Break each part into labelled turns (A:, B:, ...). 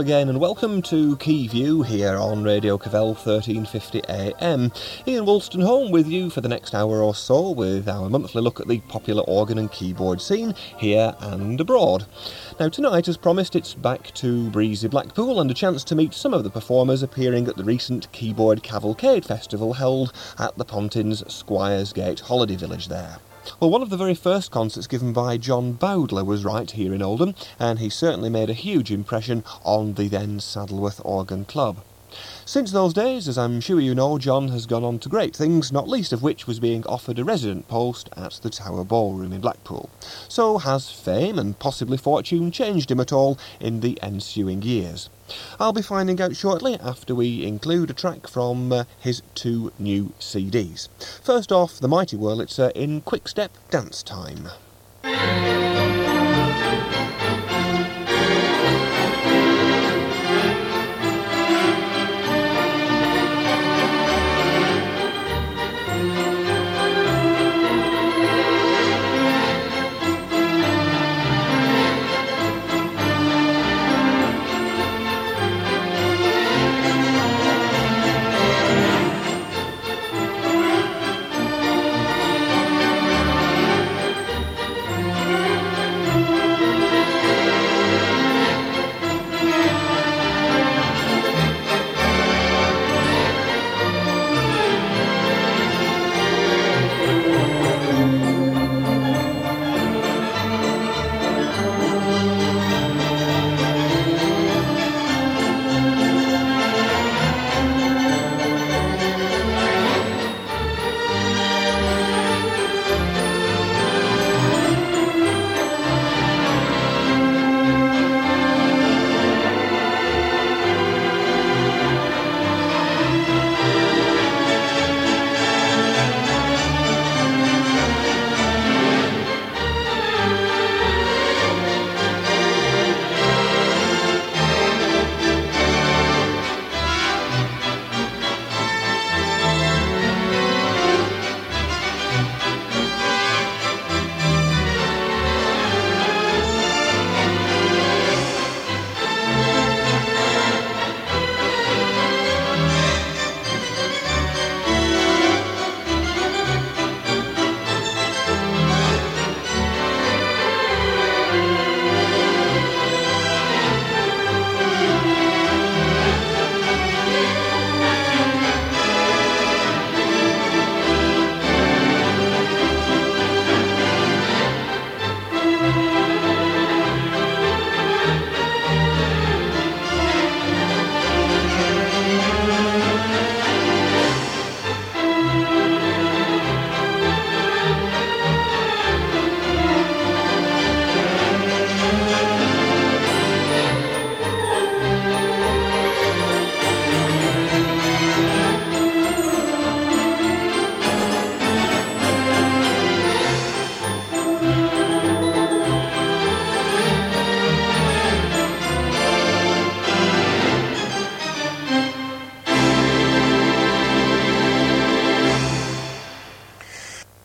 A: again, and welcome to Key View here on Radio Cavell 1350 AM. Ian Wolstenholme with you for the next hour or so with our monthly look at the popular organ and keyboard scene here and abroad. Now, tonight, as promised, it's back to breezy Blackpool and a chance to meet some of the performers appearing at the recent Keyboard Cavalcade Festival held at the Pontins Squires Gate Holiday Village there. Well, one of the very first concerts given by John Bowdler was right here in Oldham, and he certainly made a huge impression on the then Saddleworth Organ Club. Since those days, as I'm sure you know, John has gone on to great things, not least of which was being offered a resident post at the Tower Ballroom in Blackpool. So has fame and possibly fortune changed him at all in the ensuing years? I'll be finding out shortly after we include a track from uh, his two new CDs. First off, The Mighty Wurlitzer in Quick Step Dance Time.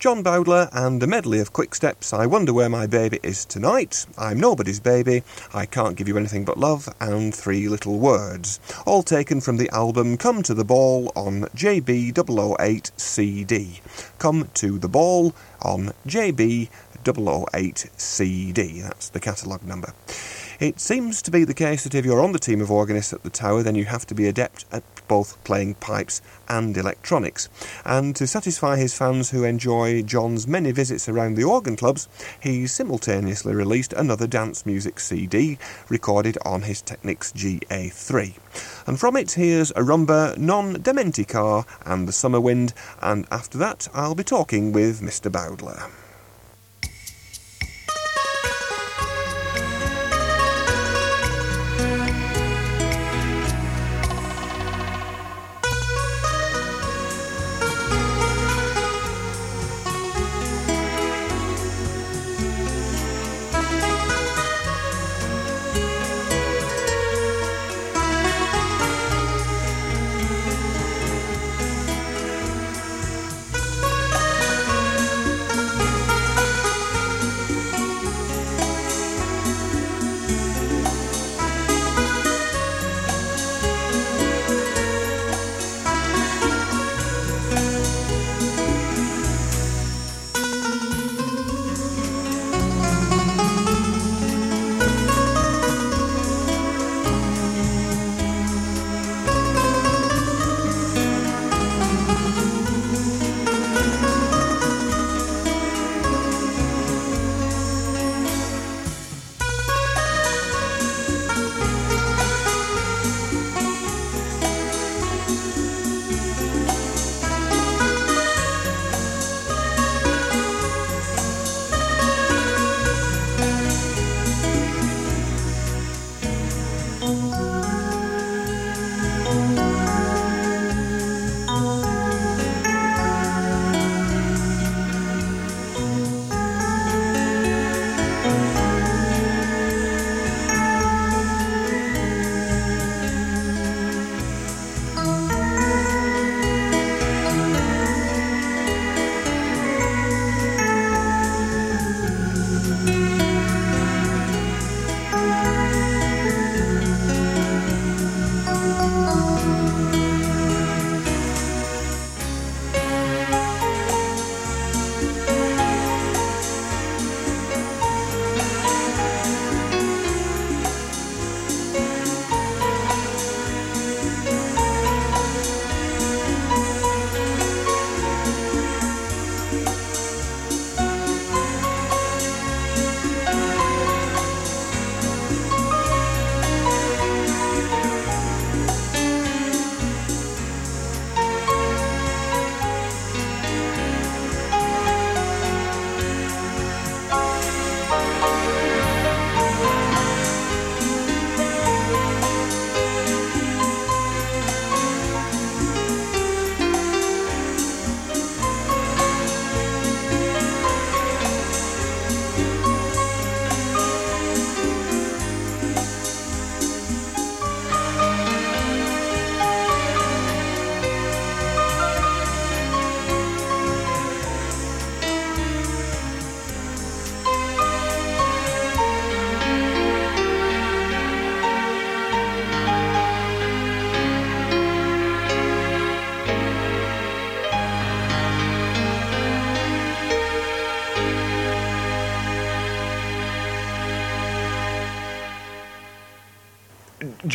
A: John Bowdler and a medley of quick steps. I wonder where my baby is tonight. I'm nobody's baby. I can't give you anything but love and three little words. All taken from the album Come to the Ball on JB008 CD. Come to the Ball on JB008 CD. That's the catalogue number. It seems to be the case that if you're on the team of organists at the Tower, then you have to be adept at both playing pipes and electronics. And to satisfy his fans who enjoy John's many visits around the organ clubs, he simultaneously released another dance music CD recorded on his Technics GA3. And from it, here's a rumba non dimenticar and the summer wind, and after that, I'll be talking with Mr. Bowdler.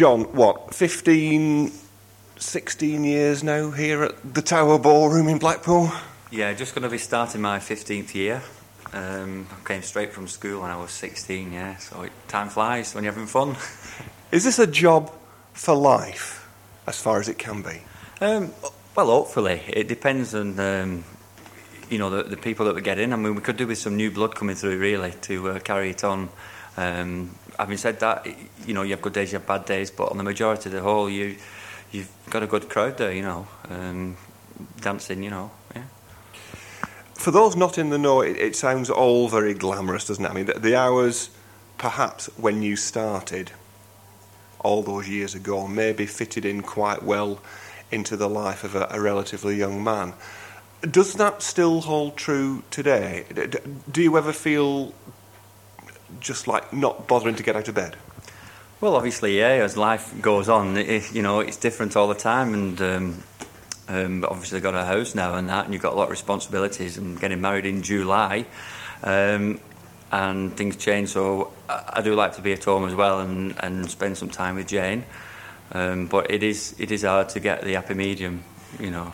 A: John, what, 15, 16 years now here at the Tower Ballroom in Blackpool?
B: Yeah, just going to be starting my 15th year. Um, I came straight from school when I was 16, yeah, so it, time flies when you're having fun.
A: Is this a job for life, as far as it can be?
B: Um, well, hopefully. It depends on, um, you know, the, the, people that we get in. I mean, we could do with some new blood coming through, really, to uh, carry it on. Um, having said that, you know, you have good days, you have bad days, but on the majority of the whole, you, you've got a good crowd there, you know, um, dancing, you know, yeah.
A: For those not in the know, it, it sounds all very glamorous, doesn't it? I mean, the, the hours, perhaps, when you started all those years ago, maybe fitted in quite well into the life of a, a relatively young man. Does that still hold true today? Do you ever feel just like not bothering to get out of bed?
B: Well, obviously, yeah. As life goes on, it, you know, it's different all the time, and um, um, obviously got a house now and that, and you've got a lot of responsibilities. And getting married in July, um, and things change. So I, I, do like to be at home as well and, and spend some time with Jane. Um, but it is it is hard to get the happy medium, you know.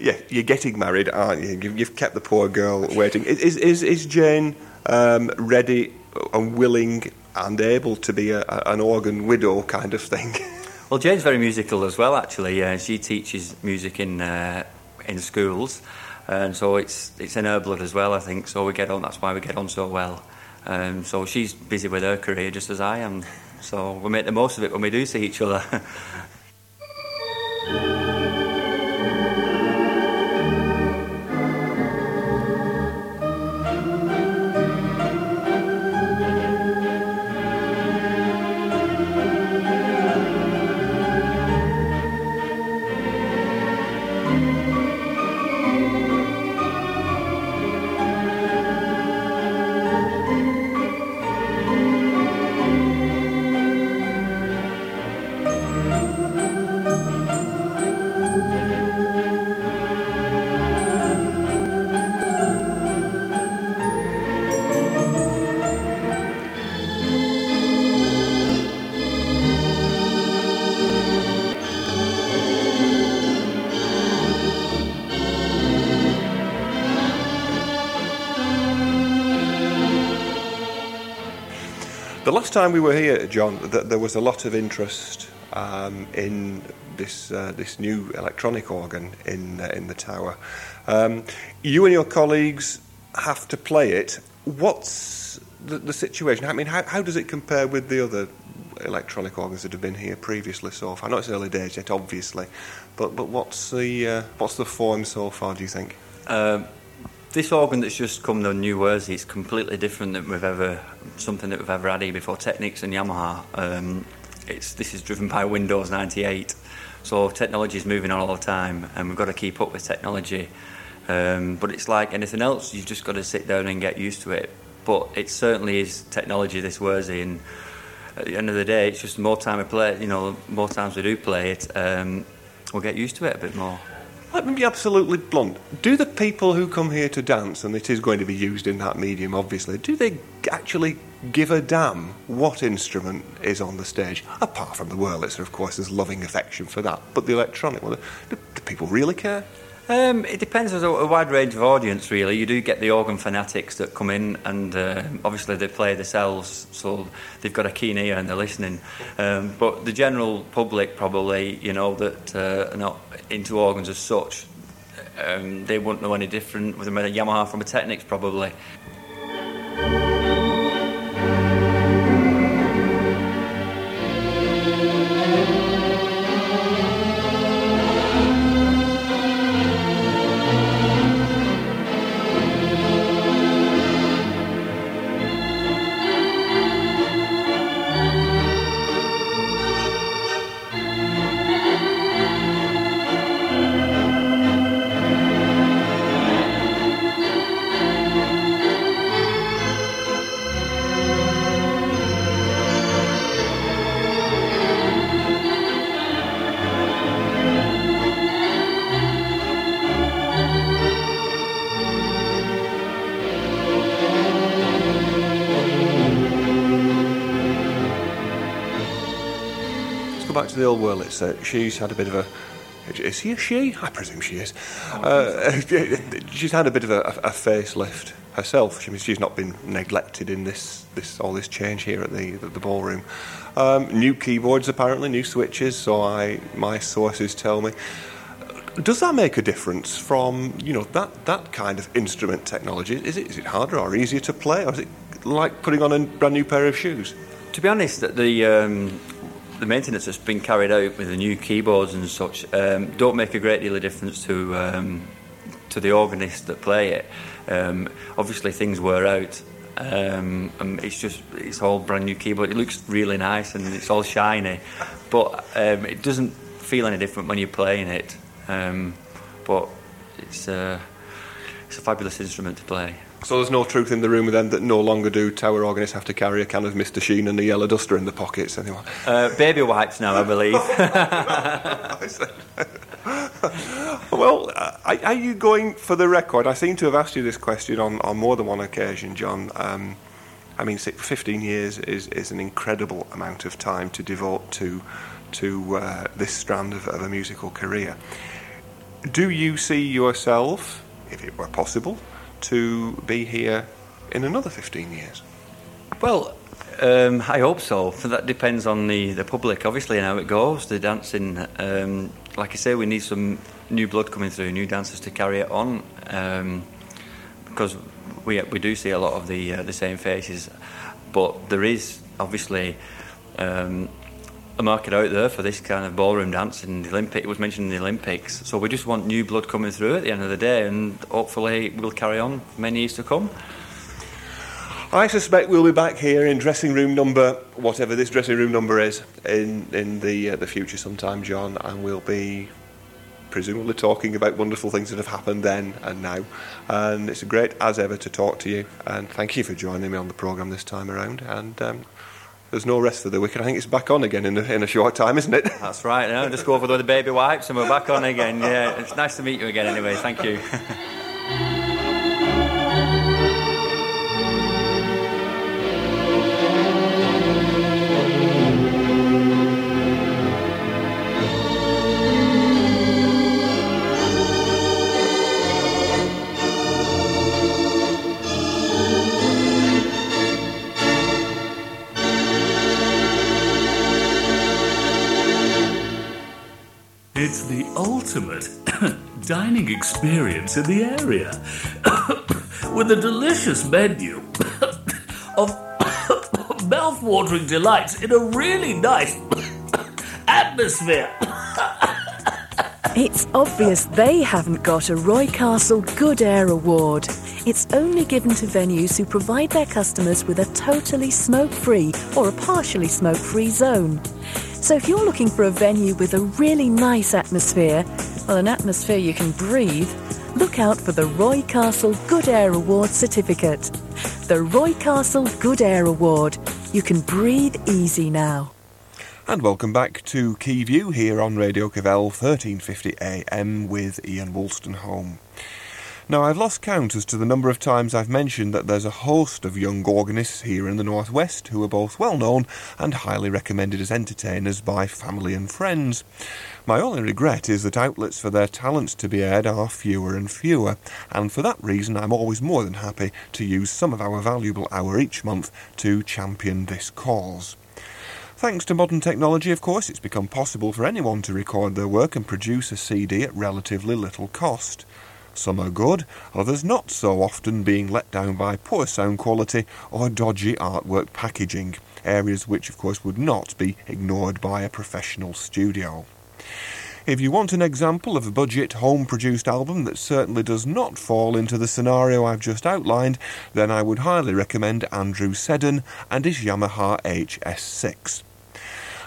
A: Yeah, you're getting married, aren't you? You've kept the poor girl waiting. Is is is Jane um, ready and willing and able to be a, an organ widow kind of thing?
B: Well, Jane's very musical as well. Actually, uh, she teaches music in uh, in schools, and so it's it's in her blood as well. I think so. We get on. That's why we get on so well. Um, so she's busy with her career just as I am. So we make the most of it when we do see each other.
A: time we were here, John, th- there was a lot of interest um, in this uh, this new electronic organ in uh, in the tower. Um, you and your colleagues have to play it. What's the, the, situation? I mean, how, how does it compare with the other electronic organs that have been here previously so far? I know it's early days yet, obviously, but but what's the uh, what's the form so far? Do you think?
B: Um, this organ that's just come to New Wersi is completely different than we've ever something that we've ever had here before. Technics and Yamaha. Um, it's this is driven by Windows 98, so technology is moving on all the time, and we've got to keep up with technology. Um, but it's like anything else; you've just got to sit down and get used to it. But it certainly is technology. This Wersi, and at the end of the day, it's just more time we play. You know, more times we do play it, um, we'll get used to it a bit more.
A: Let me be absolutely blunt. Do the people who come here to dance, and it is going to be used in that medium, obviously, do they actually give a damn what instrument is on the stage? Apart from the Wurlitzer, of course, there's loving affection for that. But the electronic one, do, do people really care?
B: Um, it depends. There's a, wide range of audience, really. You do get the organ fanatics that come in, and uh, obviously they play themselves, so they've got a keen ear and they're listening. Um, but the general public, probably, you know, that uh, are not into organs as such, um, they wouldn't know any different with a Yamaha from a Technics, probably.
A: Back to the old Wurlitzer, she's had a bit of a. Is he a she? I presume she is. Uh, she's had a bit of a, a facelift herself. She, she's not been neglected in this, this all this change here at the the, the ballroom. Um, new keyboards apparently, new switches. So I my sources tell me. Does that make a difference from you know that that kind of instrument technology? Is it is it harder or easier to play, or is it like putting on a brand new pair of shoes?
B: To be honest, the um, the maintenance that's been carried out with the new keyboards and such um, don't make a great deal of difference to um, to the organists that play it. Um, obviously, things wear out. Um, and it's just it's all brand new keyboard. It looks really nice and it's all shiny, but um, it doesn't feel any different when you're playing it. Um, but it's uh, it's a fabulous instrument to play.
A: So there's no truth in the rumour then that no longer do tower organists have to carry a can of Mr Sheen and a yellow duster in the pockets anymore?
B: Uh, baby wipes now, I believe.
A: well, uh, are you going for the record? I seem to have asked you this question on, on more than one occasion, John. Um, I mean, 15 years is, is an incredible amount of time to devote to to uh, this strand of, of a musical career. Do you see yourself, if it were possible, to be here in another 15 years?
B: Well, um, I hope so. That depends on the, the public, obviously, and how it goes. The dancing, um, like I say, we need some new blood coming through, new dancers to carry it on, um, because we we do see a lot of the uh, the same faces, but there is obviously um, a market out there for this kind of ballroom dance in the Olympic. It was mentioned in the Olympics, so we just want new blood coming through at the end of the day, and hopefully we'll carry on many years to come.
A: I suspect we'll be back here in dressing room number, whatever this dressing room number is, in in the uh, the future sometime, John, and we'll be presumably talking about wonderful things that have happened then and now. And it's great as ever to talk to you, and thank you for joining me on the program this time around. And um, there's no rest for the wicked. I think it's back on again in a, in a short time, isn't it?
B: That's right. Just go over with the baby wipes and we're back on again. Yeah, it's nice to meet you again. Anyway, thank you.
C: ultimate dining experience in the area with a delicious menu of mouth-watering delights in a really nice atmosphere.
D: It's obvious they haven't got a Roy Castle Good Air Award. It's only given to venues who provide their customers with a totally smoke free or a partially smoke free zone. So if you're looking for a venue with a really nice atmosphere, well, an atmosphere you can breathe, look out for the Roy Castle Good Air Award certificate. The Roy Castle Good Air Award. You can breathe easy now.
A: And welcome back to Key View here on Radio Cavell 1350 AM with Ian Wolstenholme. Now, I've lost count as to the number of times I've mentioned that there's a host of young organists here in the Northwest who are both well known and highly recommended as entertainers by family and friends. My only regret is that outlets for their talents to be aired are fewer and fewer, and for that reason I'm always more than happy to use some of our valuable hour each month to champion this cause. Thanks to modern technology, of course, it's become possible for anyone to record their work and produce a CD at relatively little cost. Some are good, others not so often being let down by poor sound quality or dodgy artwork packaging, areas which of course would not be ignored by a professional studio. If you want an example of a budget home produced album that certainly does not fall into the scenario I've just outlined, then I would highly recommend Andrew Seddon and his Yamaha HS6.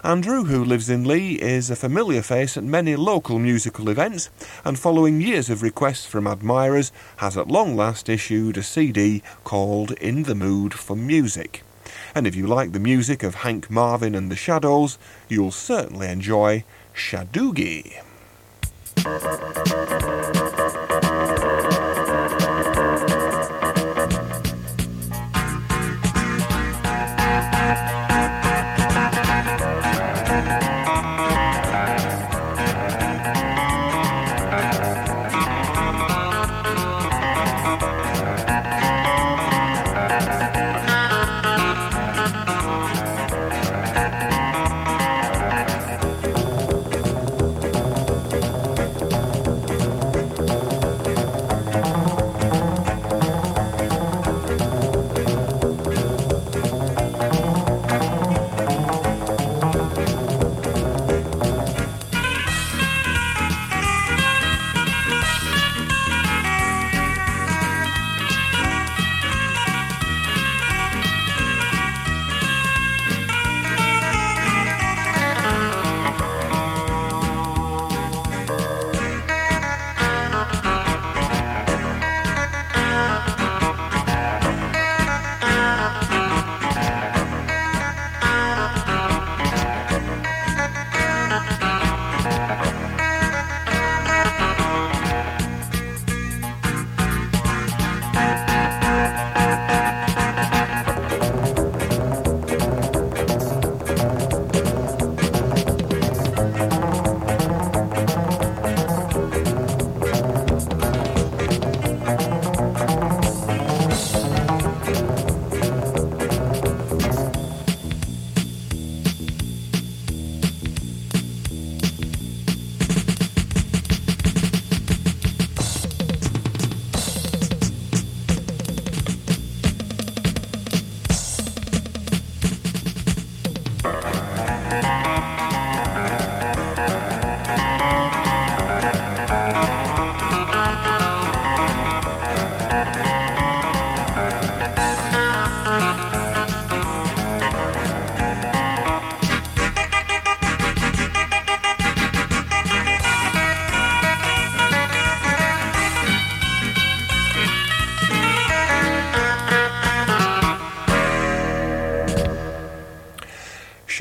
A: Andrew, who lives in Leigh, is a familiar face at many local musical events, and following years of requests from admirers, has at long last issued a CD called In the Mood for Music. And if you like the music of Hank Marvin and the Shadows, you'll certainly enjoy Shadoogie.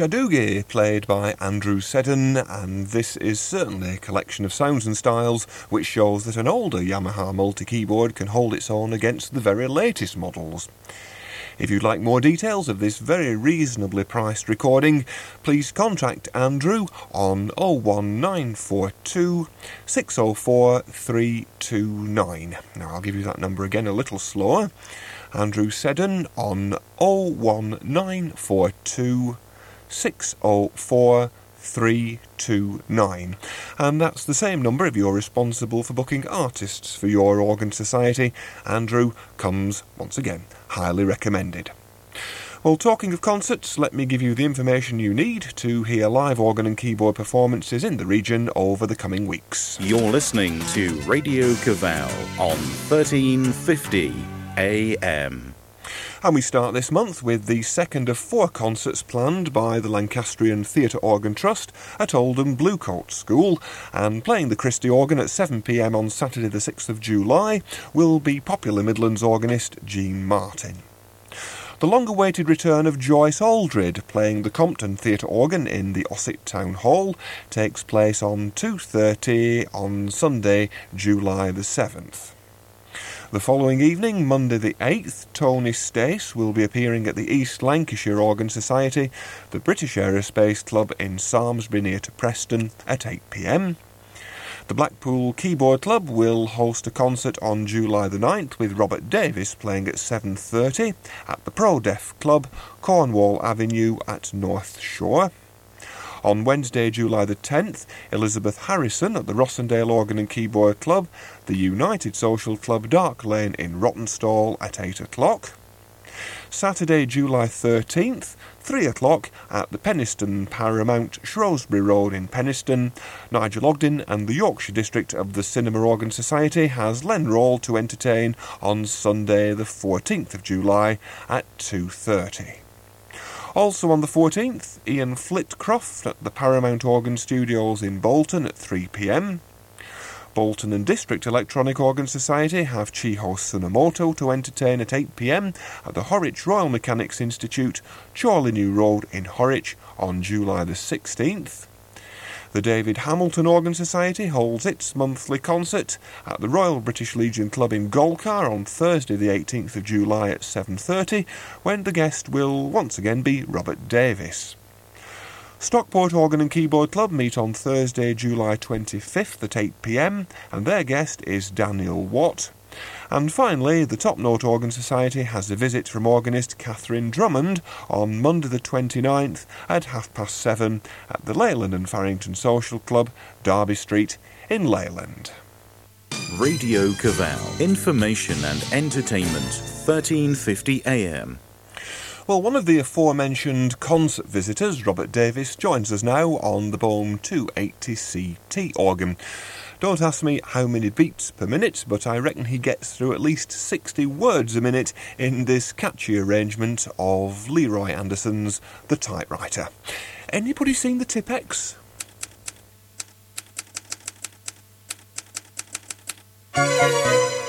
A: Shadoogie, played by Andrew Seddon, and this is certainly a collection of sounds and styles which shows that an older Yamaha multi-keyboard can hold its own against the very latest models. If you'd like more details of this very reasonably priced recording, please contact Andrew on 01942 604 329. Now I'll give you that number again a little slower. Andrew Seddon on 01942 604 329. And that's the same number if you're responsible for booking artists for your organ society. Andrew comes once again highly recommended. Well, talking of concerts, let me give you the information you need to hear live organ and keyboard performances in the region over the coming weeks.
E: You're listening to Radio Cavell on 1350 AM.
A: And we start this month with the second of four concerts planned by the Lancastrian Theatre Organ Trust at Oldham Bluecoat School. And playing the Christie organ at 7pm on Saturday, the 6th of July, will be popular Midlands organist Jean Martin. The long-awaited return of Joyce Aldred playing the Compton Theatre organ in the Ossett Town Hall takes place on 2.30 on Sunday, July the 7th. The following evening, Monday the 8th, Tony Stace will be appearing at the East Lancashire Organ Society, the British Aerospace Club in Samlesbury near to Preston at 8pm. The Blackpool Keyboard Club will host a concert on July the 9th with Robert Davis playing at 7.30 at the Pro Deaf Club, Cornwall Avenue at North Shore. On Wednesday, July the 10th, Elizabeth Harrison at the Rossendale Organ and Keyboard Club, the United Social Club Dark Lane in Rawtenstall at 8 o'clock. Saturday, July 13th, 3 o'clock at the Penistone Paramount, Shrewsbury Road in Penistone. Nigel Ogden and the Yorkshire District of the Cinema Organ Society has Len Rawle to entertain on Sunday, the 14th of July at 2.30. Also on the 14th, Ian Flitcroft at the Paramount Organ Studios in Bolton at 3pm. Bolton and District Electronic Organ Society have Chiho Tsunemoto to entertain at 8pm at the Horwich Royal Mechanics Institute, Chorley New Road in Horwich on July the 16th. The David Hamilton Organ Society holds its monthly concert at the Royal British Legion Club in Golcar on Thursday the 18th of July at 7.30 when the guest will once again be Robert Davis. Stockport Organ and Keyboard Club meet on Thursday, July 25th at 8pm and their guest is Daniel Watt. And finally, the Top Note Organ Society has a visit from organist Catherine Drummond on Monday the 29th at half past seven at the Leyland and Farrington Social Club, Derby Street in Leyland.
E: Radio Cavell. Information and entertainment. 1350 AM.
A: Well, one of the aforementioned concert visitors, Robert Davis, joins us now on the Bohm 280 CT organ. Don't ask me how many beats per minute, but I reckon he gets through at least 60 words a minute in this catchy arrangement of Leroy Anderson's The Typewriter. Anybody seen The Tipp-Ex? Thank you.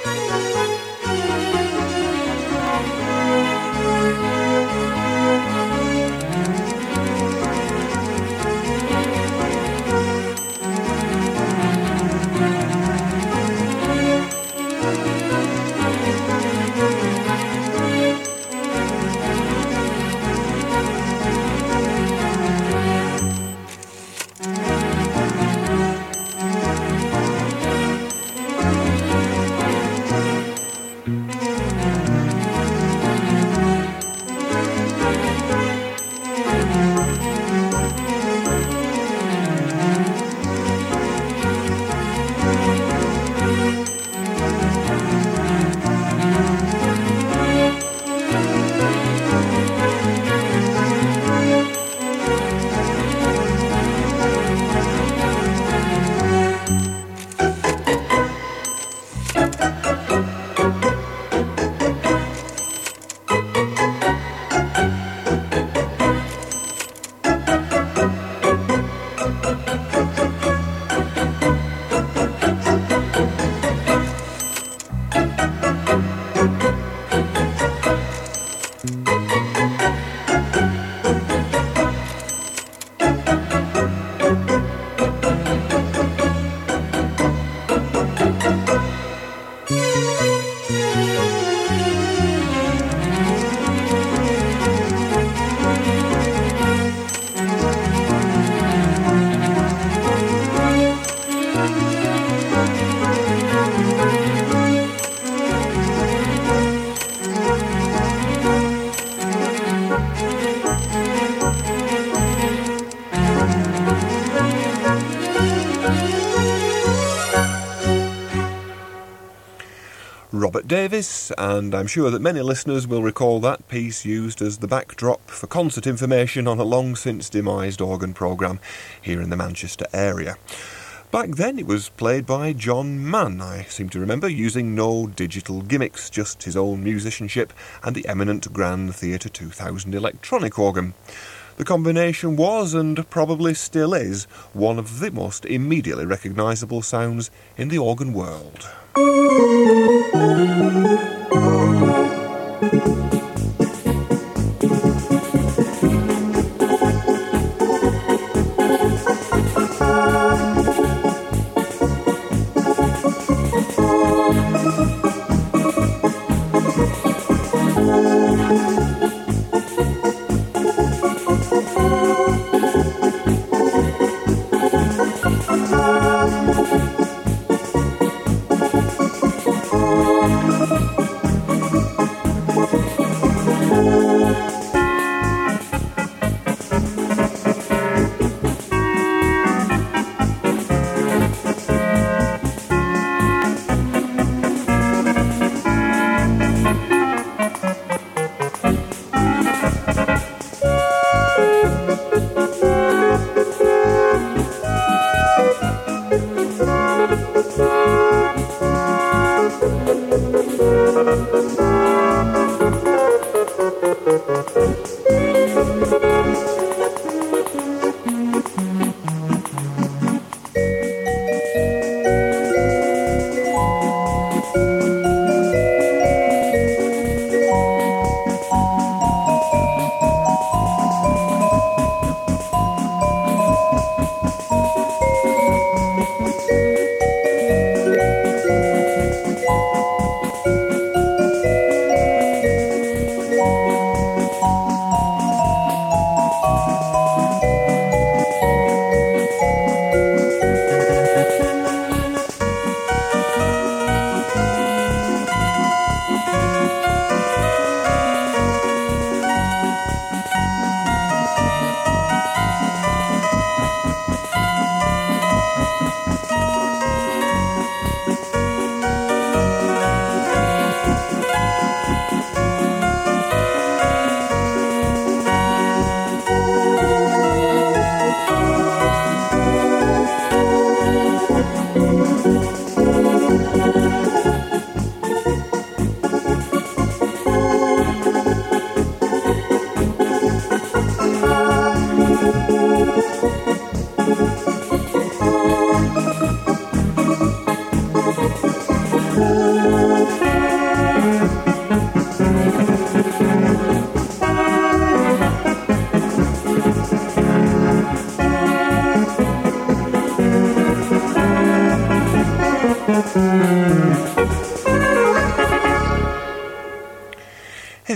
A: Robert Davis, and I'm sure that many listeners will recall that piece used as the backdrop for concert information on a long since demised organ programme here in the Manchester area. Back then it was played by John Mann, I seem to remember, using no digital gimmicks, just his own musicianship and the eminent Grand Theatre 2000 electronic organ. The combination was, and probably still is, one of the most immediately recognisable sounds in the organ world. Thank you.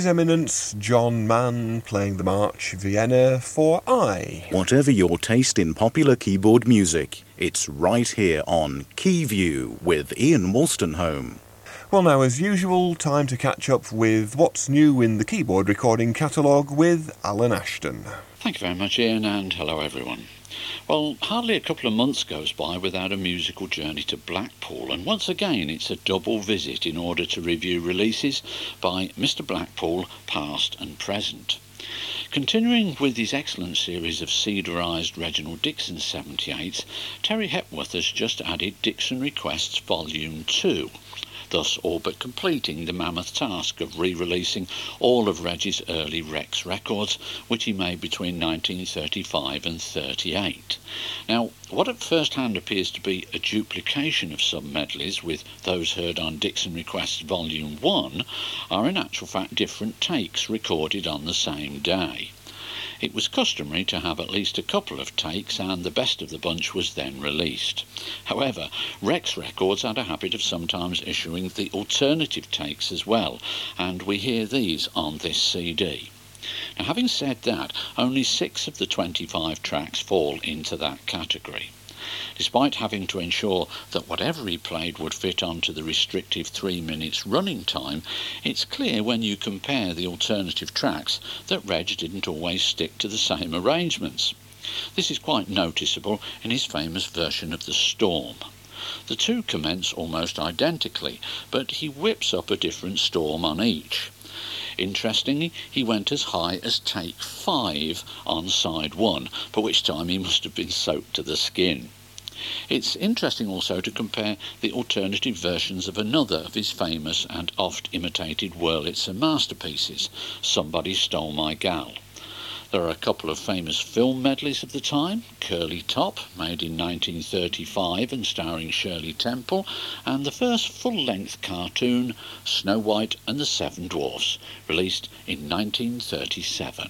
A: His Eminence John Mann playing the March Vienna for I.
E: Whatever your taste in popular keyboard music, it's right here on Keyview with Ian Wolstenholme.
A: Well, now, as usual, time to catch up with what's new in the keyboard recording catalogue with Alan Ashton.
F: Thank you very much, Ian, and hello, everyone. Well, hardly a couple of months goes by without a musical journey to Blackpool, and once again it's a double visit in order to review releases by Mr. Blackpool, past and present. Continuing with his excellent series of cedarised Reginald Dixon 78s, Terry Hepworth has just added Dixon Requests Volume 2 thus all but completing the mammoth task of re-releasing all of Reggie's early Rex records, which he made between 1935 and 38. Now, what at first hand appears to be a duplication of some medleys with those heard on Dixon Requests Volume 1 are in actual fact different takes recorded on the same day. It was customary to have at least a couple of takes, and the best of the bunch was then released. However, Rex Records had a habit of sometimes issuing the alternative takes as well, and we hear these on this CD. Now, having said that, only six of the 25 tracks fall into that category. Despite having to ensure that whatever he played would fit onto the restrictive three minutes running time, it's clear when you compare the alternative tracks that Reg didn't always stick to the same arrangements. This is quite noticeable in his famous version of The Storm. The two commence almost identically, but he whips up a different storm on each. Interestingly, he went as high as take five on side one, by which time he must have been soaked to the skin. It's interesting also to compare the alternative versions of another of his famous and oft imitated Wurlitzer masterpieces, Somebody Stole My Gal. There are a couple of famous film medleys of the time Curly Top, made in 1935 and starring Shirley Temple, and the first full length cartoon Snow White and the Seven Dwarfs, released in 1937.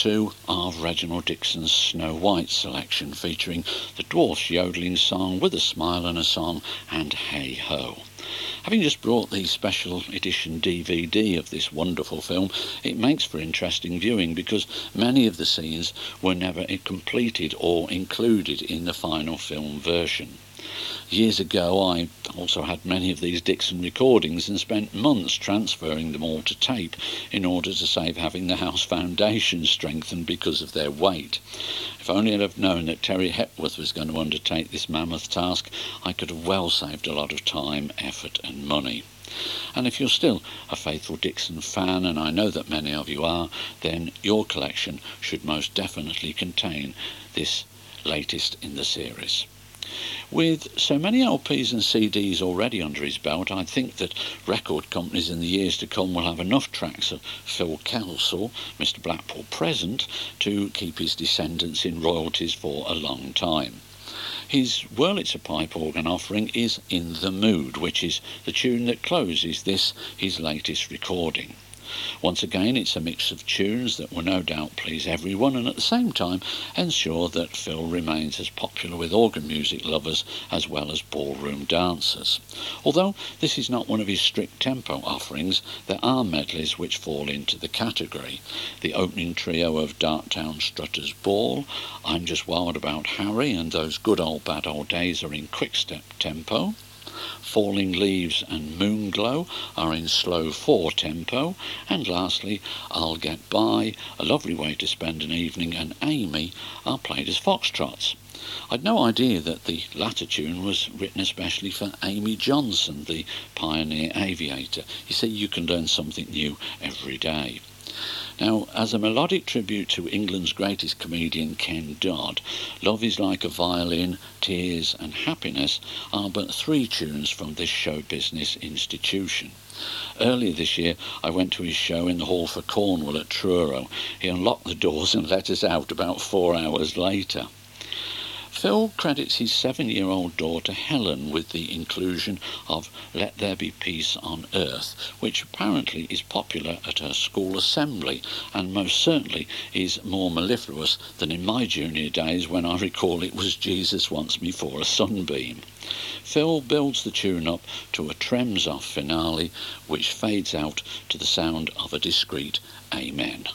F: 2 of Reginald Dixon's Snow White selection featuring the Dwarfs yodeling song With a Smile and a Song and Heigh-Ho. Having just brought the special edition DVD of this wonderful film, it makes for interesting viewing because many of the scenes were never completed or included in the final film version. Years ago, I also had many of these Dixon recordings and spent months transferring them all to tape in order to save having the house foundation strengthened because of their weight. If only I'd have known that Terry Hepworth was going to undertake this mammoth task, I could have well saved a lot of time, effort, and money. And if you're still a faithful Dixon fan, and I know that many of you are, then your collection should most definitely contain this latest in the series. With so many LPs and CDs already under his belt, I think that record companies in the years to come will have enough tracks of Phil Kelsall, Mr. Blackpool present, to keep his descendants in royalties for a long time. His Wurlitzer pipe organ offering is In the Mood, which is the tune that closes this, his latest recording. Once again, it's a mix of tunes that will no doubt please everyone and at the same time ensure that Phil remains as popular with organ music lovers as well as ballroom dancers. Although this is not one of his strict tempo offerings, there are medleys which fall into the category. The opening trio of Darktown Strutters Ball, I'm Just Wild About Harry and Those Good Old Bad Old Days are in quick step tempo. Falling Leaves and Moon Glow are in slow 4 tempo. And lastly, I'll Get By, A Lovely Way to Spend an Evening, and Amy are played as foxtrots. I'd no idea that the latter tune was written especially for Amy Johnson, the pioneer aviator. You see, you can learn something new every day. Now, as a melodic tribute to England's greatest comedian Ken Dodd, Love is Like a Violin, Tears and Happiness are but three tunes from this show business institution. Earlier this year, I went to his show in the Hall for Cornwall at Truro. He unlocked the doors and let us out about four hours later. Phil credits his seven year old daughter Helen with the inclusion of Let There Be Peace on Earth, which apparently is popular at her school assembly and most certainly is more mellifluous than in my junior days when I recall it was Jesus Wants Me for a Sunbeam. Phil builds the tune up to a trems off finale which fades out to the sound of a discreet Amen.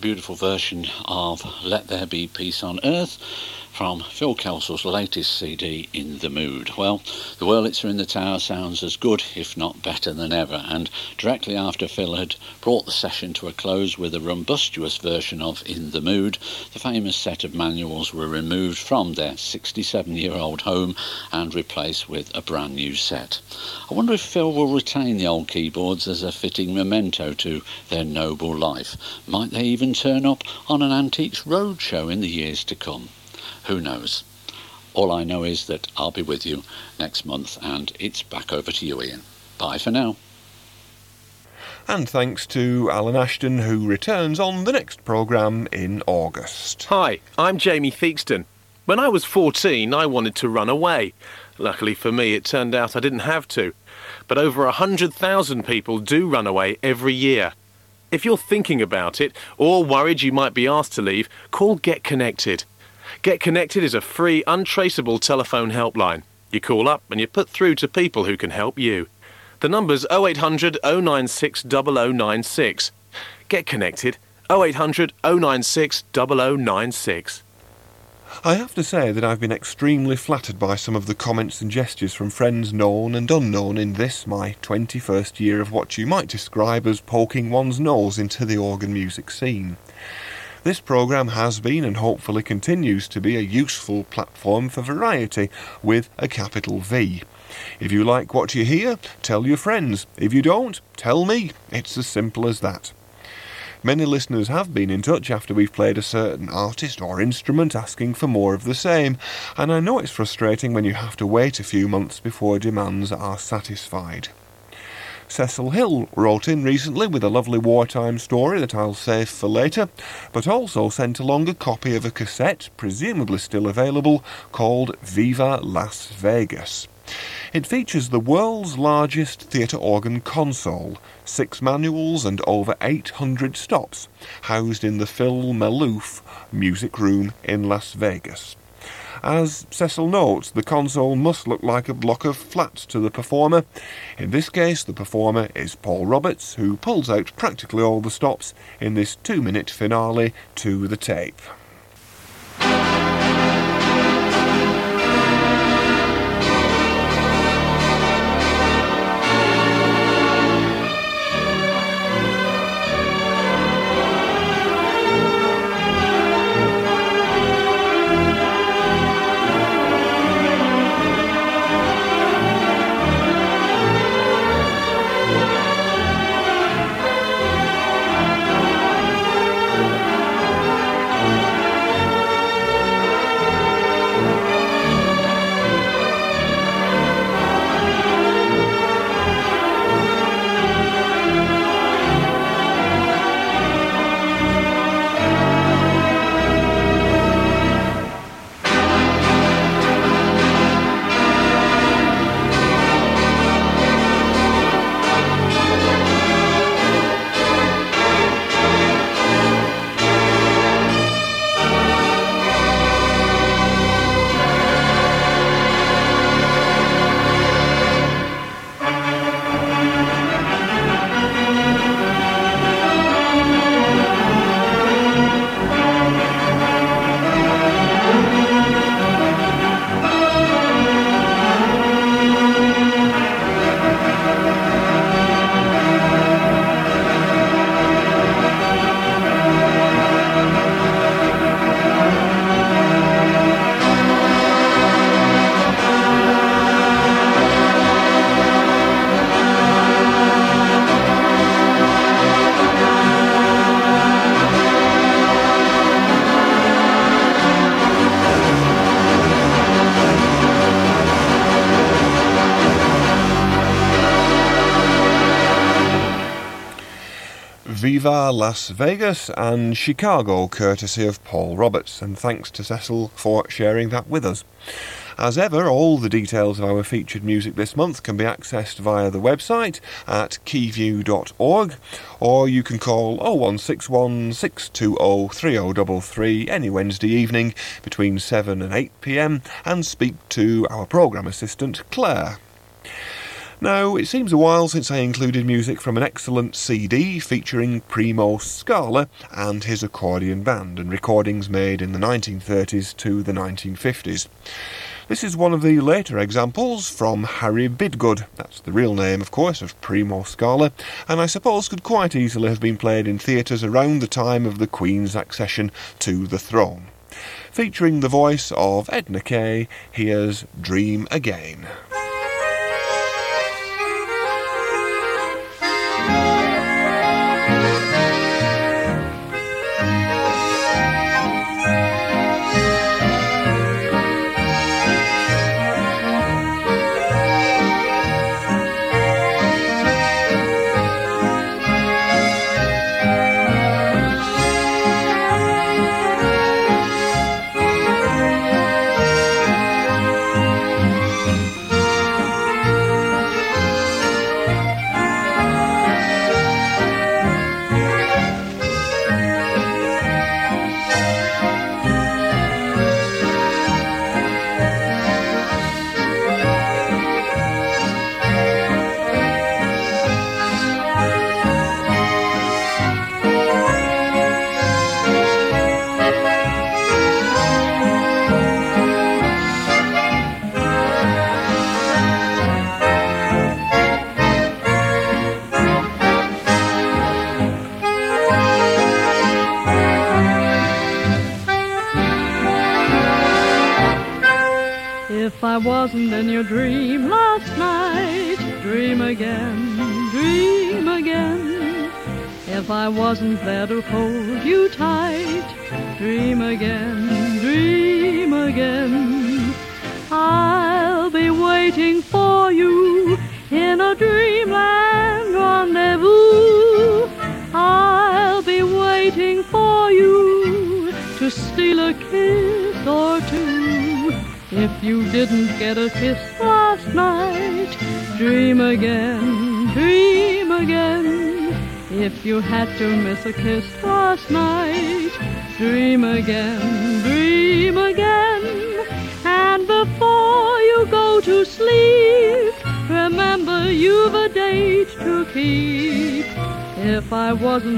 F: Beautiful version of Let There Be Peace on Earth from Phil Kelsall's latest CD, In the Mood. Well, the Wurlitzer in the Tower sounds as good, if not better than ever, and directly after Phil had brought the session to a close with a rumbustious version of In the Mood, the famous set of manuals were removed from their 67 year old home and replaced with a brand new set. I wonder if Phil will retain the old keyboards as a fitting memento to their noble life. Might they even turn up on an Antiques Roadshow in the years to come? Who knows? All I know is that I'll be with you next month, and it's back over to you, Ian. Bye for now.
A: And thanks to Alan Ashton, who returns on the next programme in August.
G: Hi, I'm Jamie Theakston. When I was 14, I wanted to run away. Luckily for me, it turned out I didn't have to. But over 100,000 people do run away every year. If you're thinking about it, or worried you might be asked to leave, call Get Connected. Get Connected is a free, untraceable telephone helpline. You call up and you're put through to people who can help you. The number's 0800 096 0096. Get connected 0800 096 0096.
A: I have to say that I've been extremely flattered by some of the comments and gestures from friends known and unknown in this, my 21st year of what you might describe as poking one's nose into the organ music scene. This programme has been and hopefully continues to be a useful platform for variety with a capital V. If you like what you hear, tell your friends. If you don't, tell me. It's as simple as that. Many listeners have been in touch after we've played a certain artist or instrument asking for more of the same, and I know it's frustrating when you have to wait a few months before demands are satisfied. Cecil Hill wrote in recently with a lovely wartime story that I'll save for later, but also sent along a copy of a cassette, presumably still available, called Viva Las Vegas. It features the world's largest theatre organ console, six manuals and over 800 stops, housed in the Phil Maloof Music Room in Las Vegas. As Cecil notes, the console must look like a block of flats to the performer. In this case, the performer is Paul Roberts, who pulls out practically all the stops in this two minute finale to the tape. Viva Las Vegas and Chicago, courtesy of Paul Roberts, and thanks to Cecil for sharing that with us. As ever, all the details of our featured music this month can be accessed via the website at keyview.org, or you can call 0161 620 3033 any Wednesday evening between 7 and 8 pm and speak to our programme assistant Claire. Now, it seems a while since I included music from an excellent CD featuring Primo Scala and his accordion band, and recordings made in the 1930s to the 1950s. This is one of the later examples from Harry Bidgood. That's the real name, of course, of Primo Scala, and I suppose could quite easily have been played in theatres around the time of the Queen's accession to the throne. Featuring the voice of Edna Kay, here's Dream Again.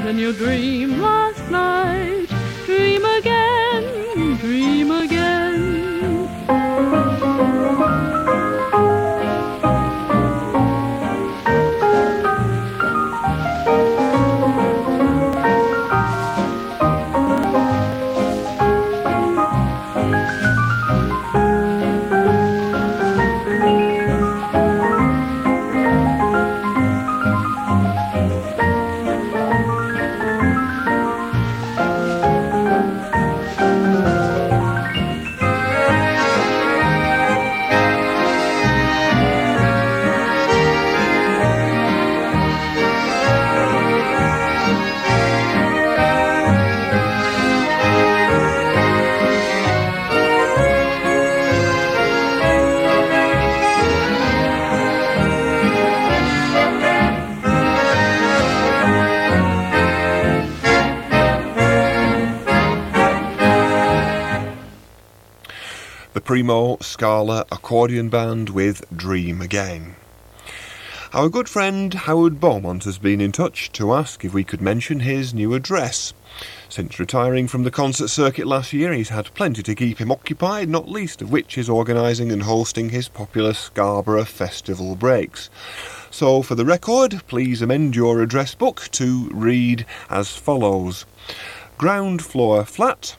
H: In your dream last night, dream again,
A: Primo Scala accordion band with Dream Again. Our good friend Howard Beaumont has been in touch to ask if we could mention his new address. Since retiring from the concert circuit last year, he's had plenty to keep him occupied, not least of which is organising and hosting his popular Scarborough Festival breaks. So, for the record, please amend your address book to read as follows Ground floor flat,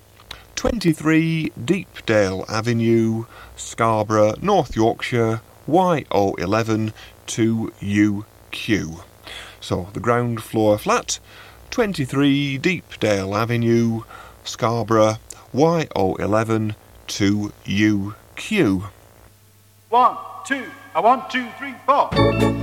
A: 23 Deepdale Avenue, Scarborough, North Yorkshire, YO11 2UQ. So the ground floor flat, 23 Deepdale Avenue, Scarborough, YO11 2UQ.
I: One, two, a one, two, three, four.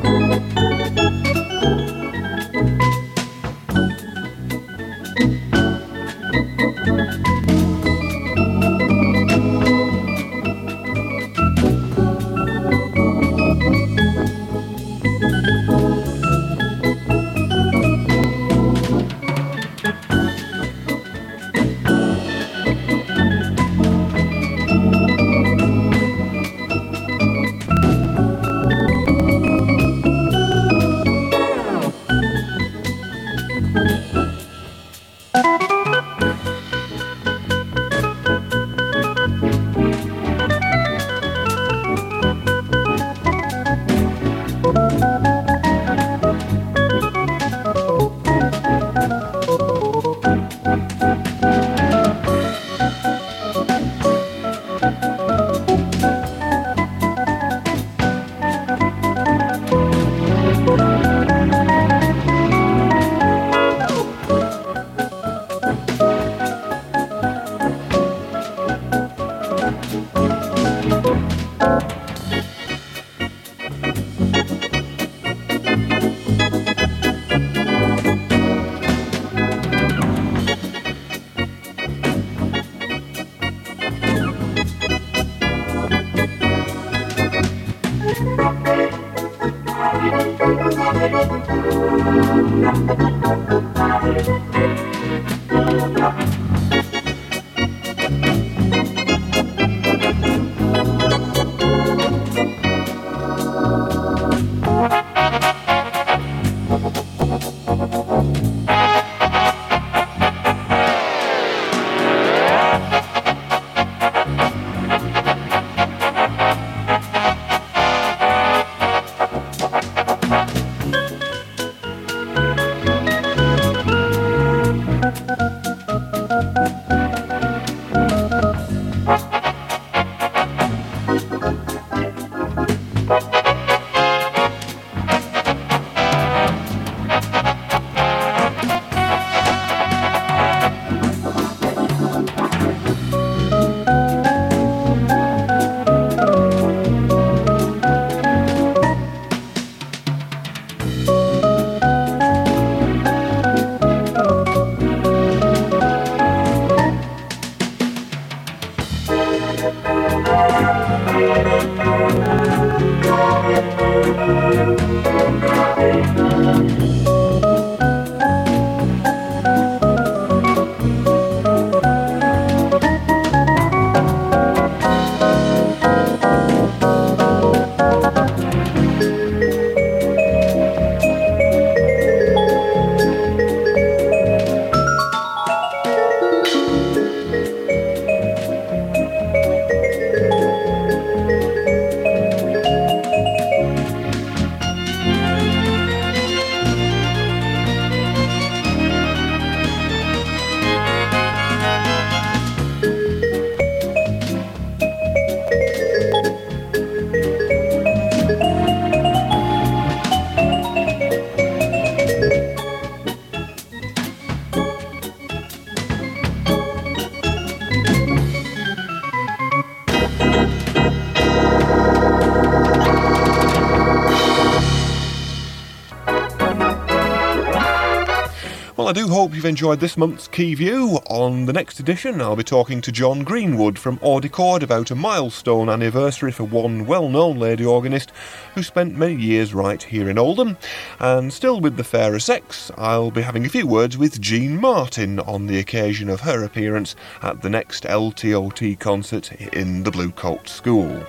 A: I do hope you've enjoyed this month's Key View. On the next edition, I'll be talking to John Greenwood from Audichord about a milestone anniversary for one well known lady organist who spent many years right here in Oldham. And still with the fairer sex, I'll be having a few words with Jean Martin on the occasion of her appearance at the next LTOT concert in the Blue Coat School.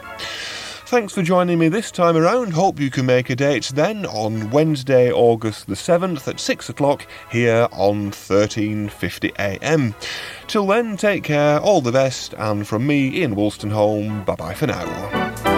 A: Thanks for joining me this time around. Hope you can make a date then on Wednesday, August the 7th at 6 o'clock here on 1350am. Till then, take care, all the best, and from me, Ian Wolstenholme, bye bye for now.